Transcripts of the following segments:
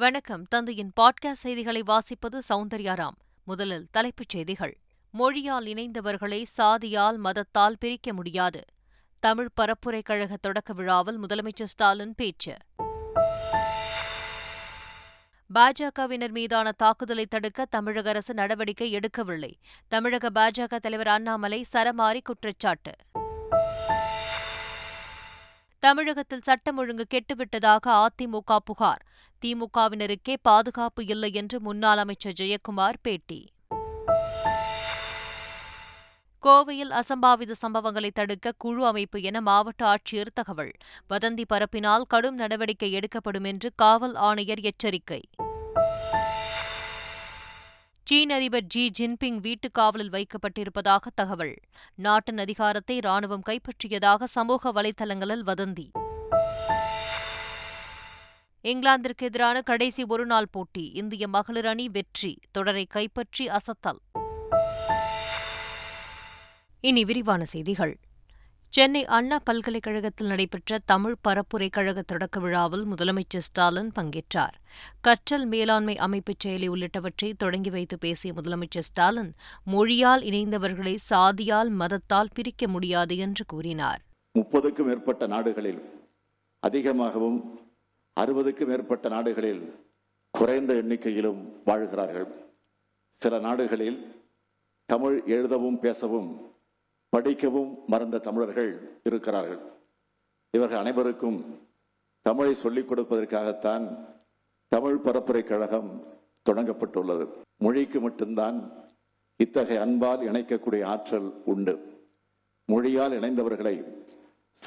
வணக்கம். தந்தையின் பாட்காஸ்ட் செய்திகளை வாசிப்பது சௌந்தர்யாராம் முதலில் தலைப்புச் செய்திகள். மொழியால் இணைந்தவர்களை சாதியால் மதத்தால் பிரிக்க முடியாது. தமிழ் பரப்புரை கழக தொடக்க விழாவில் முதலமைச்சர் ஸ்டாலின் பேச்சு. பாஜகவினர் மீதான தாக்குதலை தடுக்க தமிழக அரசு நடவடிக்கை எடுக்கவில்லை. தமிழக பாஜக தலைவர் அண்ணாமலை சரமாரி குற்றச்சாட்டு. தமிழகத்தில் சட்டம் ஒழுங்கு கெட்டுவிட்டதாக அதிமுக புகார். திமுகவினருக்கே பாதுகாப்பு இல்லை என்று முன்னாள் அமைச்சர் ஜெயக்குமார் பேட்டி. கோவையில் அசம்பாவித சம்பவங்களை தடுக்க குழு அமைப்பு என மாவட்ட ஆட்சியர் தகவல். வதந்தி பரப்பினால் கடும் நடவடிக்கை எடுக்கப்படும் என்று காவல் ஆணையர் எச்சரிக்கை. சீன அதிபர் ஜி ஜின்பிங் வீட்டுக் காவலில் வைக்கப்பட்டிருப்பதாக தகவல். நாட்டின் அதிகாரத்தை ராணுவம் கைப்பற்றியதாக சமூக வலைதளங்களில் வதந்தி. இங்கிலாந்திற்கு எதிரான கடைசி ஒருநாள் போட்டி. இந்திய மகளிர் அணி வெற்றி. தொடரை கைப்பற்றி அசத்தல். இனி விரிவான செய்திகள். சென்னை அண்ணா பல்கலைக்கழகத்தில் நடைபெற்ற தமிழ் பரப்புரை கழக தொடக்க விழாவில் முதலமைச்சர் ஸ்டாலின் பங்கேற்றார். கற்றல் மேலாண்மை அமைப்பு செயலி உள்ளிட்டவற்றை தொடங்கி வைத்து பேசிய முதலமைச்சர் ஸ்டாலின் மொழியால் இணைந்தவர்களை சாதியால் மதத்தால் பிரிக்க முடியாது என்று கூறினார். முப்பதுக்கும் மேற்பட்ட நாடுகளில் அதிகமாகவும் அறுபதுக்கும் மேற்பட்ட நாடுகளில் குறைந்த எண்ணிக்கையிலும் வாழ்கிறார்கள். சில நாடுகளில் தமிழ் எழுதவும் பேசவும் படிக்கவும் மறந்த தமிழர்கள் இருக்கிறார்கள். இவர்கள் அனைவருக்கும் தமிழை சொல்லிக் கொடுப்பதற்காகத்தான் தமிழ் பரப்புரை கழகம் தொடங்கப்பட்டுள்ளது. மொழிக்கு மட்டும்தான் இத்தகைய அன்பால் இணைக்கக்கூடிய ஆற்றல் உண்டு. மொழியால் இணைந்தவர்களை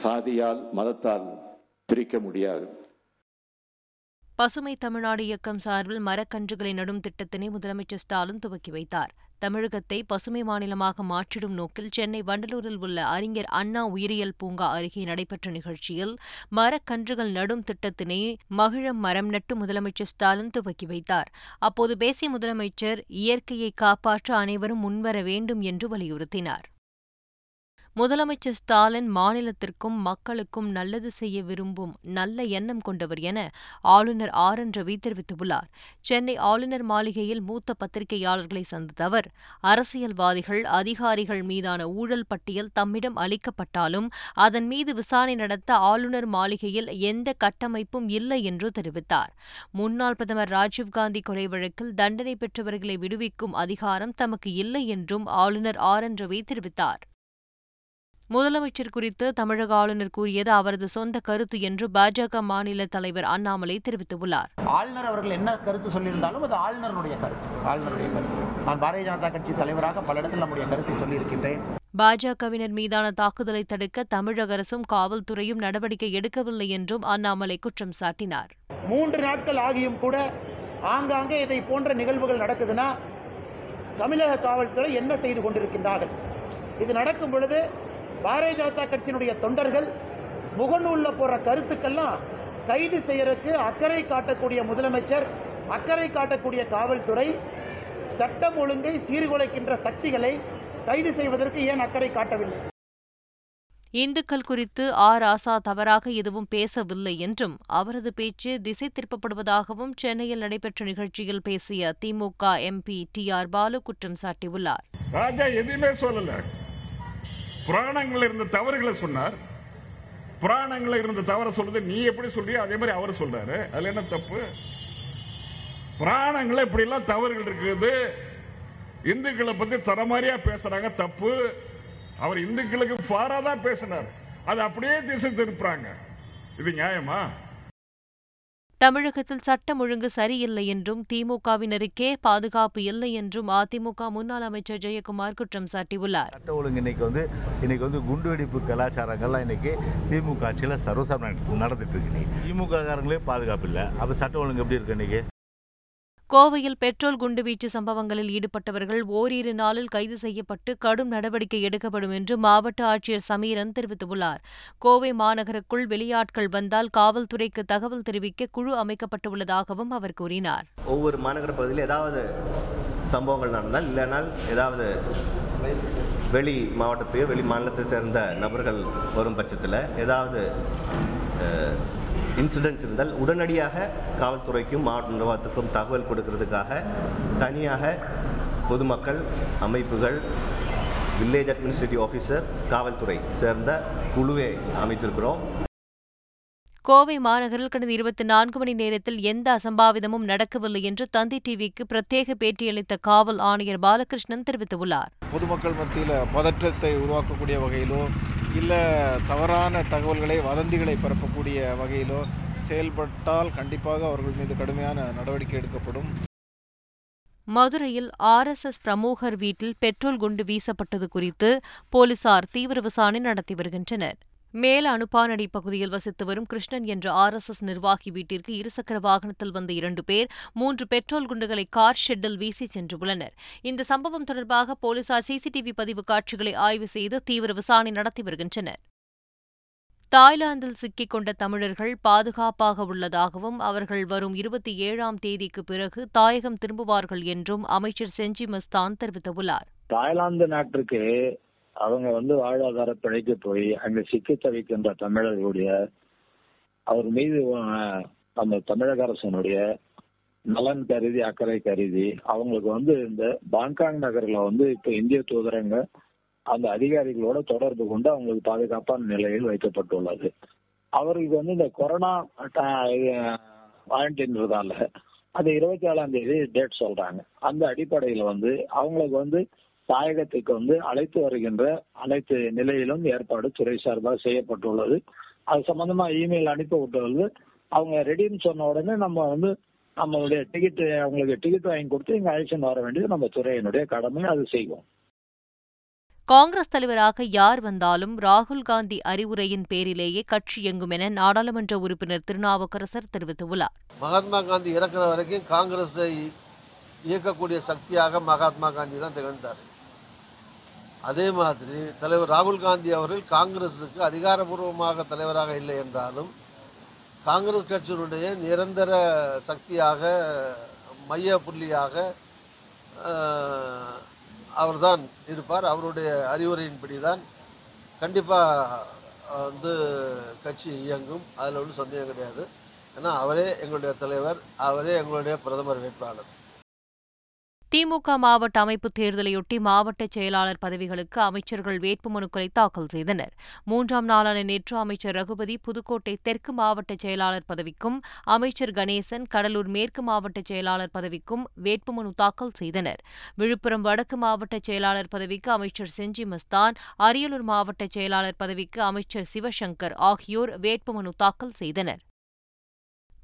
சாதியால் மதத்தால் பிரிக்க முடியாது. பசுமை தமிழ்நாடு இயக்கம் சார்பில் மரக்கன்றுகளை நடும் திட்டத்தினை முதலமைச்சர் ஸ்டாலின் துவக்கி வைத்தார். தமிழகத்தை பசுமை மாநிலமாக மாற்றிடும் நோக்கில் சென்னை வண்டலூரில் உள்ள அறிஞர் அண்ணா உயிரியல் பூங்கா அருகே நடைபெற்ற நிகழ்ச்சியில் மரக்கன்றுகள் நடும் திட்டத்தினை மகிழம் மரம் நட்டு முதலமைச்சர் ஸ்டாலின் துவக்கி வைத்தார். அப்போது பேசிய முதலமைச்சர் இயற்கையை காப்பாற்ற அனைவரும் முன்வர வேண்டும் என்று வலியுறுத்தினார். முதலமைச்சர் ஸ்டாலின் மாநிலத்திற்கும் மக்களுக்கும் நல்லது செய்ய விரும்பும் நல்ல எண்ணம் கொண்டவர் என ஆளுநர் ஆர் என் ரவி தெரிவித்துள்ளார். சென்னை ஆளுநர் மாளிகையில் மூத்த பத்திரிகையாளர்களை சந்தித்த அவர் அரசியல்வாதிகள் அதிகாரிகள் மீதான ஊழல் பட்டியல் தம்மிடம் அளிக்கப்பட்டாலும் அதன் மீது விசாரணை நடத்த ஆளுநர் மாளிகையில் எந்த கட்டமைப்பும் இல்லை என்று தெரிவித்தார். முன்னாள் பிரதமர் ராஜீவ்காந்தி கொலை வழக்கில் தண்டனை பெற்றவர்களை விடுவிக்கும் அதிகாரம் தமக்கு இல்லை என்றும் ஆளுநர் ஆர் என் ரவி தெரிவித்தார். முதலமைச்சர் குறித்து தமிழக ஆளுநர் கூறியது அவரது சொந்த கருத்து என்று பாஜக மாநில தலைவர் அண்ணாமலை தெரிவித்துள்ளார். ஆளுநர் அவர்கள் என்ன கருத்து சொல்லியிருந்தாலும் அது ஆளுநருடைய கருத்து. ஆளுநருடைய கருத்து. நான் பாரதிய ஜனதா கட்சி தலைவராக பல இடத்தில் நம்முடைய கருத்தை சொல்லியிருக்கின்றேன். பாஜகவினர் மீதான தாக்குதலை தடுக்க தமிழக அரசும் காவல்துறையும் நடவடிக்கை எடுக்கவில்லை என்றும் அண்ணாமலை குற்றம் சாட்டினார். மூன்று நாட்கள் ஆகியும் கூட ஆங்காங்கே இதை போன்ற நிகழ்வுகள் நடக்குதுன்னா தமிழக காவல்துறை என்ன செய்து கொண்டிருக்கின்றார்கள்? இது நடக்கும் பொழுது பாரதிய ஜனதா கட்சியினுடைய தொண்டர்கள் முகநூலில் போகிற கருத்துக்கெல்லாம் கைது செய்யறதுக்கு அக்கறை காட்டக்கூடிய முதலமைச்சர் அக்கறை காட்டக்கூடிய காவல்துறை சட்டம் ஒழுங்கை சீர்குலைக்கின்ற சக்திகளை கைது செய்வதற்கு ஏன் அக்கறை காட்டவில்லை? இந்துக்கள் குறித்து ஆர் ஆசா தவறாக எதுவும் பேசவில்லை என்றும் அவரது பேச்சு திசை திருப்பப்படுவதாகவும் சென்னையில் நடைபெற்ற நிகழ்ச்சியில் பேசிய DMK MP T R Baalu குற்றம் சாட்டியுள்ளார். ராஜா எதுவுமே சொல்லல. புராணங்களில் இருந்த தவறுகளை சொன்னார். புராணங்களில் இருந்த தவற சொல்றது நீ எப்படி சொல்றியோ அதே மாதிரி அவர் சொல்றாரு. அதுல என்ன தப்பு? புராணங்கள இப்படி எல்லாம் தவறுகள் இருக்குது. இந்துக்களை பத்தி தரமாரியா பேசுறாங்க தப்பு. அவர் இந்துக்களுக்கு ஃபாரா தான் பேசினார். அது அப்படியே திசை திருப்புறாங்க. இது நியாயமா? தமிழகத்தில் சட்டம் ஒழுங்கு சரியில்லை என்றும் திமுகவினருக்கே பாதுகாப்பு இல்லை என்றும் அதிமுக முன்னாள் அமைச்சர் ஜெயக்குமார் குற்றம் சாட்டியுள்ளார். சட்ட ஒழுங்கு இன்னைக்கு வந்து இன்னைக்கு வந்து குண்டுவெடிப்பு கலாச்சாரங்கள்லாம் இன்னைக்கு திமுக ஆட்சியில் சர்வசாதாரண நடந்துட்டு இருக்கு திமுக காரங்களே பாதுகாப்பு இல்லை. அப்போ சட்ட ஒழுங்கு எப்படி இருக்கு இன்னைக்கு? கோவையில் பெட்ரோல் குண்டுவீச்சு சம்பவங்களில் ஈடுபட்டவர்கள் ஓரிரு நாளில் கைது செய்யப்பட்டு கடும் நடவடிக்கை எடுக்கப்படும் என்று மாவட்ட ஆட்சியர் சமீரன் தெரிவித்துள்ளார். கோவை மாநகருக்குள் வெளியாட்கள் வந்தால் காவல்துறைக்கு தகவல் தெரிவிக்க குழு அமைக்கப்பட்டுள்ளதாகவும் அவர் கூறினார். ஒவ்வொரு மாநகர பகுதியில் ஏதாவது சம்பவங்கள் நடந்தால் இல்லைனால் ஏதாவது வெளி மாவட்டத்தையோ வெளி மாநிலத்தை சேர்ந்த நபர்கள் வரும் பட்சத்தில் ஏதாவது இன்சிடென்ட்ஸ் இருந்தால் உடனடியாக காவல்துறைக்கும் மாவட்ட நிர்வாகத்துக்கும் தகவல் கொடுக்கறதுக்காக தனியாக பொதுமக்கள் அமைப்புகள் வில்லேஜ் அட்மினிஸ்ட்ரேட்டிவ் ஆஃபீஸர் காவல்துறை சேர்ந்த குழுவை அமைத்திருக்கிறோம். கோவை மாநகரில் கடந்த இருபத்தி நான்கு மணி நேரத்தில் எந்த அசம்பாவிதமும் நடக்கவில்லை என்று தந்தி டிவிக்கு பிரத்யேக பேட்டியளித்த காவல் ஆணையர் பாலகிருஷ்ணன் தெரிவித்துள்ளார். பொதுமக்கள் மத்தியில் பதற்றத்தை உருவாக்கக்கூடிய வகையிலோ இல்லை தவறான தகவல்களை வதந்திகளை பரப்பக்கூடிய வகையிலோ செயல்பட்டால் கண்டிப்பாக அவர்கள் மீது கடுமையான நடவடிக்கை எடுக்கப்படும். மதுரையில் ஆர்எஸ்எஸ் பிரமுகர் வீட்டில் பெட்ரோல் குண்டு வீசப்பட்டது குறித்து போலீசார் தீவிர விசாரணை நடத்தி வருகின்றனர். மேல அனுப்பானடி பகுதியில் வசித்து வரும் கிருஷ்ணன் என்ற ஆர்எஸ்எஸ் நிர்வாகி வீட்டிற்கு இருசக்கர வாகனத்தில் வந்த இரண்டு பேர் மூன்று பெட்ரோல் குண்டுகளை கார் ஷெட்டில் வீசி சென்றுள்ளனர். இந்த சம்பவம் தொடர்பாக போலீசார் சிசிடிவி பதிவு காட்சிகளை ஆய்வு செய்து தீவிர விசாரணை நடத்தி வருகின்றனர். தாய்லாந்தில் சிக்கிக் கொண்ட தமிழர்கள் பாதுகாப்பாக உள்ளதாகவும் அவர்கள் வரும் இருபத்தி ஏழாம் தேதிக்கு பிறகு தாயகம் திரும்புவார்கள் என்றும் அமைச்சர் செஞ்சி மஸ்தான் தெரிவித்துள்ளார். தாய்லாந்து நாட்டிற்கு அவங்க வந்து வாழ்வாதார பிழைக்க போய் அங்க சிக்கி தவிக்கின்ற தமிழர்களுடைய அவர் மீது நம்ம தமிழக அரசனுடைய நலன் கருதி அக்கறை கருதி அவங்களுக்கு வந்து இந்த பாங்காங் நகர்ல வந்து இப்ப இந்திய தூதரங்க அந்த அதிகாரிகளோட தொடர்பு கொண்டு அவங்களுக்கு பாதுகாப்பான நிலையில் வைக்கப்பட்டுள்ளது. அவர்களுக்கு வந்து இந்த கொரோனா வாலண்டின்றதால அது இருபத்தி ஏழாம் தேதி டேட் சொல்றாங்க. அந்த அடிப்படையில் வந்து அவங்களுக்கு வந்து தாயகத்துக்கு வந்து அழைத்து வருகின்ற அனைத்து நிலையிலும் ஏற்பாடு துறை சார்பாக செய்யப்பட்டுள்ளது. அது சம்பந்தமா இமெயில் அனுப்பி விட்டுள்ளது அவங்க ரெடின்னு சொன்ன உடனே நம்ம வந்து நம்மளுடைய டிக்கெட் அவங்களுக்கு டிக்கெட் வாங்கி கொடுத்து இங்க அழைச்சின்னு வர வேண்டியது நம்ம துறையினுடைய கடமை அது செய்வோம். காங்கிரஸ் தலைவராக யார் வந்தாலும் ராகுல் காந்தி அறிவுரையின் பேரிலேயே கட்சி இயங்கும் என நாடாளுமன்ற உறுப்பினர் திருநாவுக்கரசர் தெரிவித்துள்ளார். மகாத்மா காந்தி இறக்குற வரைக்கும் காங்கிரஸை இயக்கக்கூடிய சக்தியாக மகாத்மா காந்தி தான் திகழ்ந்தார். அதே மாதிரி தலைவர் ராகுல் காந்தி அவர்கள் காங்கிரஸுக்கு அதிகாரபூர்வமாக தலைவராக இல்லை என்றாலும் காங்கிரஸ் கட்சியினுடைய நிரந்தர சக்தியாக மைய புள்ளியாக அவர்தான் இருப்பார். அவருடைய அறிவுரையின்படி தான் கண்டிப்பாக வந்து கட்சி இயங்கும். அதில் ஒன்றும் சந்தேகம் கிடையாது. ஏன்னா அவரே எங்களுடைய தலைவர் அவரே எங்களுடைய பிரதமர் வேட்பாளர். திமுக மாவட்ட அமைப்பு தேர்தலையொட்டி மாவட்ட செயலாளர் பதவிகளுக்கு அமைச்சர்கள் வேட்புமனுக்களை தாக்கல் செய்தனர். மூன்றாம் நாளான நேற்று அமைச்சர் ரகுபதி புதுக்கோட்டை தெற்கு மாவட்ட செயலாளர் பதவிக்கும் அமைச்சர் கணேசன் கடலூர் மேற்கு மாவட்ட செயலாளர் பதவிக்கும் வேட்புமனு தாக்கல் செய்தனர். விழுப்புரம் வடக்கு மாவட்ட செயலாளர் பதவிக்கு அமைச்சர் செஞ்சி மஸ்தான் அரியலூர் மாவட்ட செயலாளர் பதவிக்கு அமைச்சர் சிவசங்கர் ஆகியோர் வேட்புமனு தாக்கல் செய்தனர்.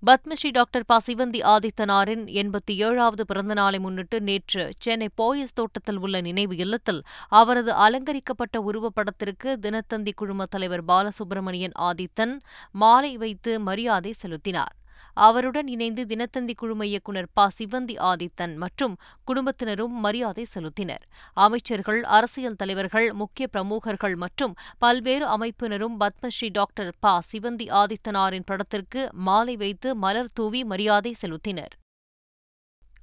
பத்மஸ்ரீ டாக்டர் ப சிவந்தி ஆதித்தனாரின் எண்பத்தி ஏழாவது பிறந்தநாளை முன்னிட்டு நேற்று சென்னை போயஸ் தோட்டத்தில் உள்ள நினைவு இல்லத்தில் அவரது அலங்கரிக்கப்பட்ட உருவப்படத்திற்கு தினத்தந்தி குழும தலைவர் பாலசுப்பிரமணியன் ஆதித்தன் மாலை வைத்து மரியாதை செலுத்தினார். அவருடன் இணைந்து தினத்தந்தி குழும இயக்குநர் ப. சிவந்தி ஆதித்தன் மற்றும் குடும்பத்தினரும் மரியாதை செலுத்தினர். அமைச்சர்கள் அரசியல் தலைவர்கள் முக்கிய பிரமுகர்கள் மற்றும் பல்வேறு அமைப்பினரும் பத்மஸ்ரீ டாக்டர் ப. சிவந்தி ஆதித்தனாரின் படத்திற்கு மாலை வைத்து மலர் தூவி மரியாதை செலுத்தினர்.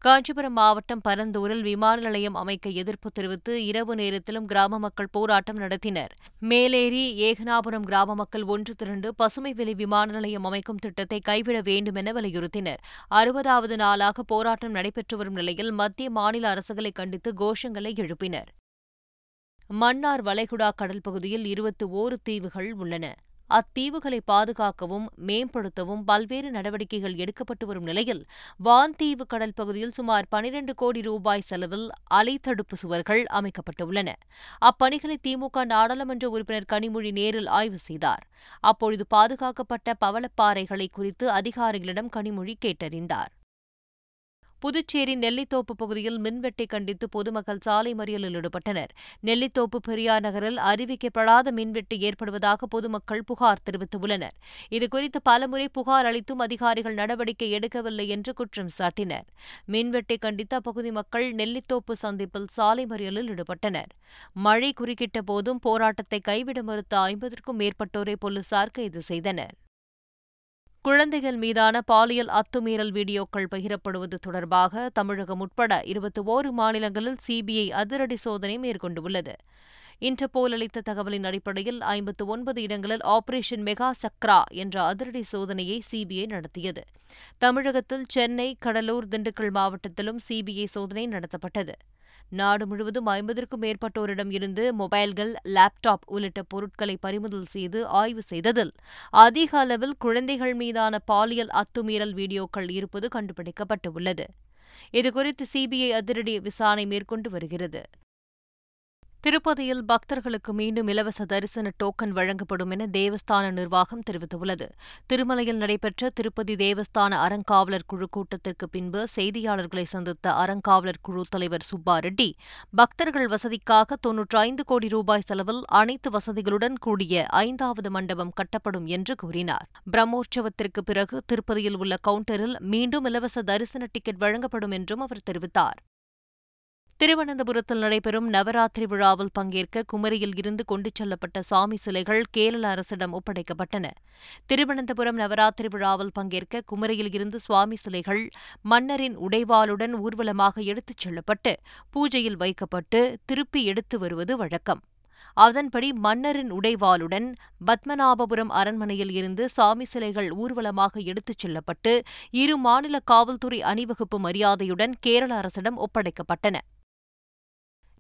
காஞ்சிபுரம் மாவட்டம் பரந்தூரில் விமான நிலையம் அமைக்க எதிர்ப்பு தெரிவித்து இரவு நேரத்திலும் கிராம மக்கள் போராட்டம் நடத்தினர். மேலேரி ஏகனாபுரம் கிராம மக்கள் ஒன்று திரண்டு பசுமை வெளி விமான நிலையம் அமைக்கும் திட்டத்தை கைவிட வேண்டும் என வலியுறுத்தினர். அறுபதாவது நாளாக போராட்டம் நடைபெற்று வரும் நிலையில் மத்திய மாநில அரசுகளை கண்டித்து கோஷங்களை எழுப்பினர். மன்னார் வளைகுடா கடல் பகுதியில் இருபத்தி ஓரு தீவுகள் உள்ளன. அத்தீவுகளை பாதுகாக்கவும் மேம்படுத்தவும் பல்வேறு நடவடிக்கைகள் எடுக்கப்பட்டு வரும் நிலையில் வான்தீவு கடல் பகுதியில் சுமார் பனிரண்டு கோடி ரூபாய் செலவில் அலை தடுப்பு சுவர்கள் அமைக்கப்பட்டுள்ளன. அப்பணிகளை திமுக நாடாளுமன்ற உறுப்பினர் கனிமொழி நேரில் ஆய்வு செய்தார். அப்பொழுது பாதுகாக்கப்பட்ட பவளப்பாறைகளை குறித்து அதிகாரிகளிடம் கனிமொழி கேட்டறிந்தார். புதுச்சேரி நெல்லித்தோப்பு பகுதியில் மின்வெட்டை கண்டித்து பொதுமக்கள் சாலை மறியலில் ஈடுபட்டனர். நெல்லித்தோப்பு பெரியார் நகரில் அறிவிக்கப்படாத மின்வெட்டு ஏற்படுவதாக பொதுமக்கள் புகார் தெரிவித்துள்ளனர். இதுகுறித்து பலமுறை புகார் அளித்தும் அதிகாரிகள் நடவடிக்கை எடுக்கவில்லை என்று குற்றம் சாட்டினர். மின்வெட்டை கண்டித்து அப்பகுதி மக்கள் நெல்லித்தோப்பு சந்திப்பில் சாலை மறியலில் ஈடுபட்டனர். மழை குறுக்கிட்ட போதும் போராட்டத்தை கைவிட மறுத்த ஐம்பதற்கும் மேற்பட்டோரை போலீசார் கைது செய்தனர். குழந்தைகள் மீதான பாலியல் அத்துமீறல் வீடியோக்கள் பகிரப்படுவது தொடர்பாக தமிழகம் உட்பட இருபத்தி ஓரு மாநிலங்களில் சிபிஐ அதிரடி சோதனை மேற்கொண்டுள்ளது. இன்டர்போல் அளித்த தகவலின் அடிப்படையில் ஐம்பத்து ஒன்பது இடங்களில் ஆபரேஷன் மெகா சக்ரா என்ற அதிரடி சோதனையை சிபிஐ நடத்தியது. தமிழகத்தில் சென்னை கடலூர் திண்டுக்கல் மாவட்டத்திலும் சிபிஐ சோதனை நடத்தப்பட்டது. நாடு முழுவதும் ஐம்பதற்கும் மேற்பட்டோரிடம் இருந்து மொபைல்கள் லேப்டாப் உள்ளிட்ட பொருட்களை பறிமுதல் செய்து ஆய்வு செய்ததில் அதிக அளவில் குழந்தைகள் மீதான பாலியல் அத்துமீறல் வீடியோக்கள் இருப்பது கண்டுபிடிக்கப்பட்டுள்ளது இதுகுறித்து சிபிஐ அதிரடி விசாரணை மேற்கொண்டு வருகிறது. திருப்பதியில் பக்தர்களுக்கு மீண்டும் இலவச தரிசன டோக்கன் வழங்கப்படும் என தேவஸ்தான நிர்வாகம் தெரிவித்துள்ளது. திருமலையில் நடைபெற்ற திருப்பதி தேவஸ்தான அறங்காவலர் குழு கூட்டத்திற்கு பின்பு செய்தியாளர்களை சந்தித்த அறங்காவலர் குழு தலைவர் சுப்பா ரெட்டி பக்தர்கள் வசதிக்காக தொன்னூற்று ஐந்து கோடி ரூபாய் செலவில் அனைத்து வசதிகளுடன் கூடிய ஐந்தாவது மண்டபம் கட்டப்படும் என்று கூறினார். பிரம்மோற்சவத்திற்கு பிறகு திருப்பதியில் உள்ள கவுண்டரில் மீண்டும் இலவச தரிசன டிக்கெட் வழங்கப்படும் என்றும் அவர் தெரிவித்தார். திருவனந்தபுரத்தில் நடைபெறும் நவராத்திரி விழாவில் பங்கேற்க குமரியில் இருந்து கொண்டு செல்லப்பட்ட சாமி சிலைகள் கேரள அரசிடம் ஒப்படைக்கப்பட்டன. திருவனந்தபுரம் நவராத்திரி விழாவில் பங்கேற்க குமரியில் இருந்து சுவாமி சிலைகள் மன்னரின் உடைவாளுடன் ஊர்வலமாக எடுத்துச் செல்லப்பட்டு பூஜையில் வைக்கப்பட்டு திருப்பி எடுத்து வருவது வழக்கம். அதன்படி மன்னரின் உடைவாளுடன் பத்மநாபபுரம் அரண்மனையில் இருந்து சாமி சிலைகள் ஊர்வலமாக எடுத்துச் செல்லப்பட்டு இரு மாநில காவல்துறை அணிவகுப்பு மரியாதையுடன் கேரள அரசிடம் ஒப்படைக்கப்பட்டன.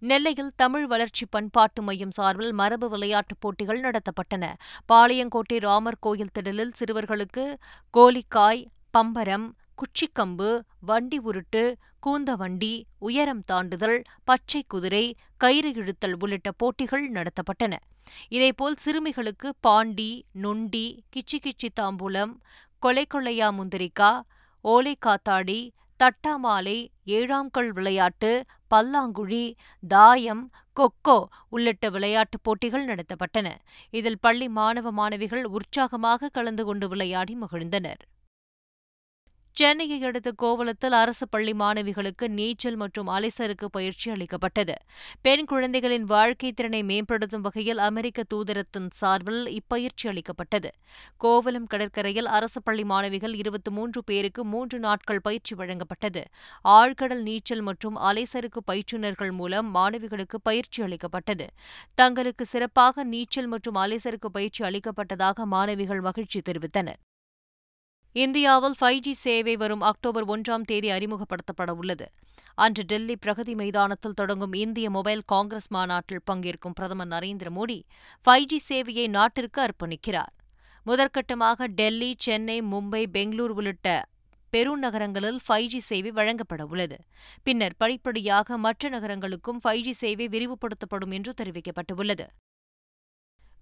நெல்லையில் தமிழ் வளர்ச்சி பண்பாட்டு மையம் சார்பில் மரபு விளையாட்டுப் போட்டிகள் நடத்தப்பட்டன. பாளையங்கோட்டை ராமர் கோயில் திடலில் சிறுவர்களுக்கு கோலிக்காய் பம்பரம் குச்சிக்கம்பு வண்டி உருட்டு கூந்தவண்டி உயரம் தாண்டுதல் பச்சை குதிரை கயிறு இழுத்தல் உள்ளிட்ட போட்டிகள் நடத்தப்பட்டன. இதேபோல் சிறுமிகளுக்கு பாண்டி நொண்டி கிச்சி கிச்சி தாம்பூலம் கொலை கொள்ளையா முந்திரிக்கா ஓலை காத்தாடி தட்டாமாலை ஏழாம் கல் விளையாட்டு பல்லாங்குழி தாயம் கொக்கோ உள்ளிட்ட விளையாட்டுப் போட்டிகள் நடத்தப்பட்டன. இதில் பள்ளி மாணவ மாணவிகள் உற்சாகமாக கலந்து கொண்டு விளையாடி மகிழ்ந்தனர். சென்னையை அடுத்த கோவலத்தில் அரசு பள்ளி மாணவிகளுக்கு நீச்சல் மற்றும் அலைசருக்கு பயிற்சி அளிக்கப்பட்டது. பெண் குழந்தைகளின் வாழ்க்கை திறனை மேம்படுத்தும் வகையில் அமெரிக்க தூதரத்தின் சார்பில் இப்பயிற்சி அளிக்கப்பட்டது. கோவலம் கடற்கரையில் அரசு பள்ளி மாணவிகள் இருபத்தி மூன்று பேருக்கு மூன்று நாட்கள் பயிற்சி வழங்கப்பட்டது. ஆழ்கடல் நீச்சல் மற்றும் அலைசருக்கு பயிற்றுநர்கள் மூலம் மாணவிகளுக்கு பயிற்சி அளிக்கப்பட்டது. தங்களுக்கு சிறப்பாக நீச்சல் மற்றும் அலைசருக்கு பயிற்சி அளிக்கப்பட்டதாக மாணவிகள் மகிழ்ச்சி தெரிவித்தனர். இந்தியாவில் ஃபைவ் ஜி சேவை வரும் அக்டோபர் ஒன்றாம் தேதி அறிமுகப்படுத்தப்பட உள்ளது. அன்று டெல்லி பிரகதி மைதானத்தில் தொடங்கும் இந்திய மொபைல் காங்கிரஸ் மாநாட்டில் பங்கேற்கும் பிரதமர் நரேந்திர மோடி ஃபைவ் ஜி சேவையை நாட்டிற்கு அர்ப்பணிக்கிறார். முதற்கட்டமாக டெல்லி சென்னை மும்பை பெங்களூர் உள்ளிட்ட பெருநகரங்களில் ஃபைவ் ஜி சேவை வழங்கப்பட உள்ளது. பின்னர் படிப்படியாக மற்ற நகரங்களுக்கும் ஃபைவ் ஜி சேவை விரிவுபடுத்தப்படும் என்று தெரிவிக்கப்பட்டுள்ளது.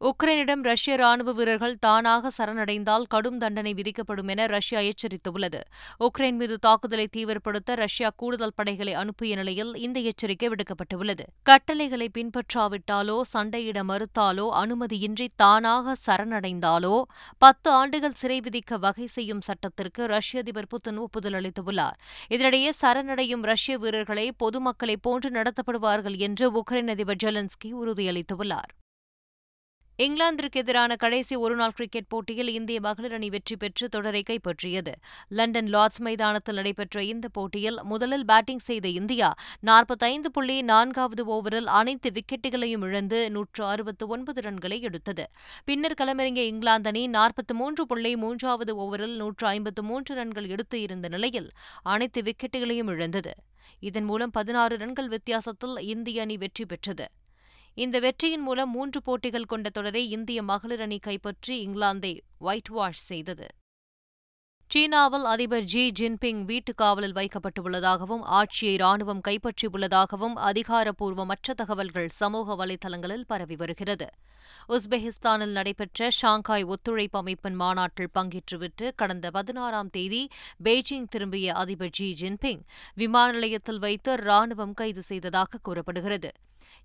உக்ரைனிடம் ரஷ்ய ராணுவ வீரர்கள் தானாக சரணடைந்தால் கடும் தண்டனை விதிக்கப்படும் என ரஷ்யா எச்சரித்துள்ளது. உக்ரைன் மீது தாக்குதலை தீவிரப்படுத்த ரஷ்யா கூடுதல் படைகளை அனுப்பிய நிலையில் இந்த எச்சரிக்கை விடுக்கப்பட்டுள்ளது. கட்டளைகளை பின்பற்றாவிட்டாலோ சண்டையிட மறுத்தாலோ அனுமதியின்றி தானாக சரணடைந்தாலோ பத்து ஆண்டுகள் சிறை விதிக்க வகை செய்யும் சட்டத்திற்கு ரஷ்ய அதிபர் புத்தின் ஒப்புதல் அளித்துள்ளார். இதனிடையே சரணடையும் ரஷ்ய வீரர்களை பொதுமக்களை போன்று நடத்தப்படுவார்கள் என்று உக்ரைன் அதிபர் ஜெலன்ஸ்கி உறுதியளித்துள்ளார். இங்கிலாந்திற்கு எதிரான கடைசி ஒருநாள் கிரிக்கெட் போட்டியில் இந்திய மகளிர் அணி வெற்றி பெற்று தொடரை கைப்பற்றியது. லண்டன் லார்ட்ஸ் மைதானத்தில் நடைபெற்ற இந்த போட்டியில் முதலில் பேட்டிங் செய்த இந்தியா நாற்பத்தைந்து புள்ளி நான்காவது ஓவரில் அனைத்து விக்கெட்டுகளையும் இழந்து நூற்று அறுபத்து ஒன்பது ரன்களை எடுத்தது. பின்னர் களமிறங்கிய இங்கிலாந்து அணி நாற்பத்தி மூன்று புள்ளி மூன்றாவது ஓவரில் நூற்று ஐம்பத்து மூன்று ரன்கள் எடுத்து இருந்த நிலையில் அனைத்து விக்கெட்டுகளையும் இழந்தது. இதன் மூலம் பதினாறு ரன்கள் வித்தியாசத்தில் இந்திய அணி வெற்றி பெற்றது. இந்த வெற்றியின் மூலம் மூன்று போட்டிகள் கொண்ட தொடரை இந்திய மகளிர் அணி கைப்பற்றி இங்கிலாந்தை ஒயிட் வாஷ் செய்தது. சீனாவில் அதிபர் ஜி ஜின்பிங் வீட்டுக் காவலில் வைக்கப்பட்டுள்ளதாகவும் ஆட்சியை ராணுவம் கைப்பற்றியுள்ளதாகவும் அதிகாரப்பூர்வமற்ற தகவல்கள் சமூக வலைதளங்களில் பரவி வருகிறது. உஸ்பெகிஸ்தானில் நடைபெற்ற ஷாங்காய் ஒத்துழைப்பு அமைப்பின் மாநாட்டில் பங்கேற்றுவிட்டு கடந்த பதினாறாம் தேதி பெய்ஜிங் திரும்பிய அதிபர் ஜி ஜின்பிங் விமான நிலையத்தில் வைத்து ராணுவம் கைது செய்ததாக கூறப்படுகிறது.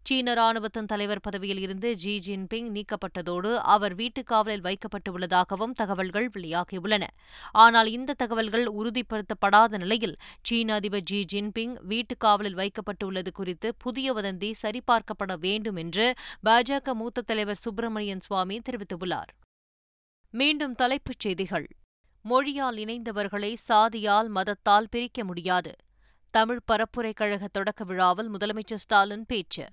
சீன ராணுவத்தின் தலைவர் பதவியில் இருந்து ஜி ஜின்பிங் நீக்கப்பட்டதோடு அவர் வீட்டுக் காவலில் வைக்கப்பட்டுள்ளதாகவும் தகவல்கள் வெளியாகியுள்ளன. ஆனால் ஆனால் இந்த தகவல்கள் உறுதிப்படுத்தப்படாத நிலையில் சீன அதிபர் ஜி ஜின்பிங் வீட்டுக் காவலில் வைக்கப்பட்டுள்ளது குறித்து புதிய வதந்தி சரிபார்க்கப்பட வேண்டும் என்று பாஜக மூத்த தலைவர் சுப்பிரமணியன் சுவாமி தெரிவித்துள்ளார். மீண்டும் தலைப்புச் செய்திகள். மொழியால் இணைந்தவர்களை சாதியால் மதத்தால் பிரிக்க முடியாது. தமிழ் பரப்புரை கழக தொடக்க விழாவில் முதலமைச்சர் ஸ்டாலின் பேச்சு.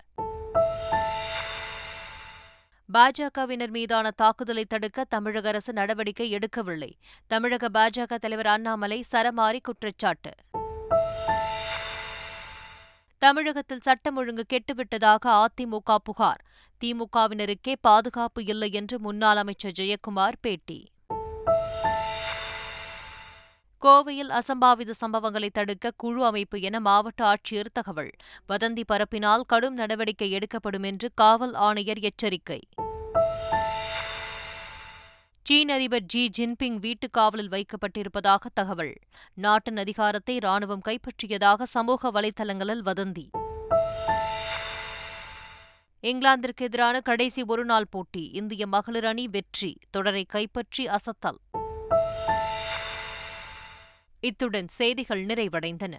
பாஜகவினர் மீதான தாக்குதலை தடுக்க தமிழக அரசு நடவடிக்கை எடுக்கவில்லை. தமிழக பாஜக தலைவர் அண்ணாமலை சரமாரி குற்றச்சாட்டு. தமிழகத்தில் சட்டம் ஒழுங்கு கெட்டுவிட்டதாக அதிமுக புகார். திமுகவினருக்கே பாதுகாப்பு இல்லை என்று முன்னாள் அமைச்சர் ஜெயக்குமார் பேட்டி. கோவையில் அசம்பாவித சம்பவங்களை தடுக்க குழு அமைப்பு என மாவட்ட ஆட்சியர் தகவல். வதந்தி பரப்பினால் கடும் நடவடிக்கை எடுக்கப்படும் என்று காவல் ஆணையர் எச்சரிக்கை. சீன அதிபர் ஜி ஜின்பிங் வீட்டுக் காவலில் வைக்கப்பட்டிருப்பதாக தகவல். நாட்டின் அதிகாரத்தை ராணுவம் கைப்பற்றியதாக சமூக வலைதளங்களில் வதந்தி. இங்கிலாந்திற்கு எதிரான கடைசி ஒருநாள் போட்டி. இந்திய மகளிர் அணி வெற்றி. தொடரை கைப்பற்றி அசத்தல். இத்துடன் செய்திகள் நிறைவடைந்தன.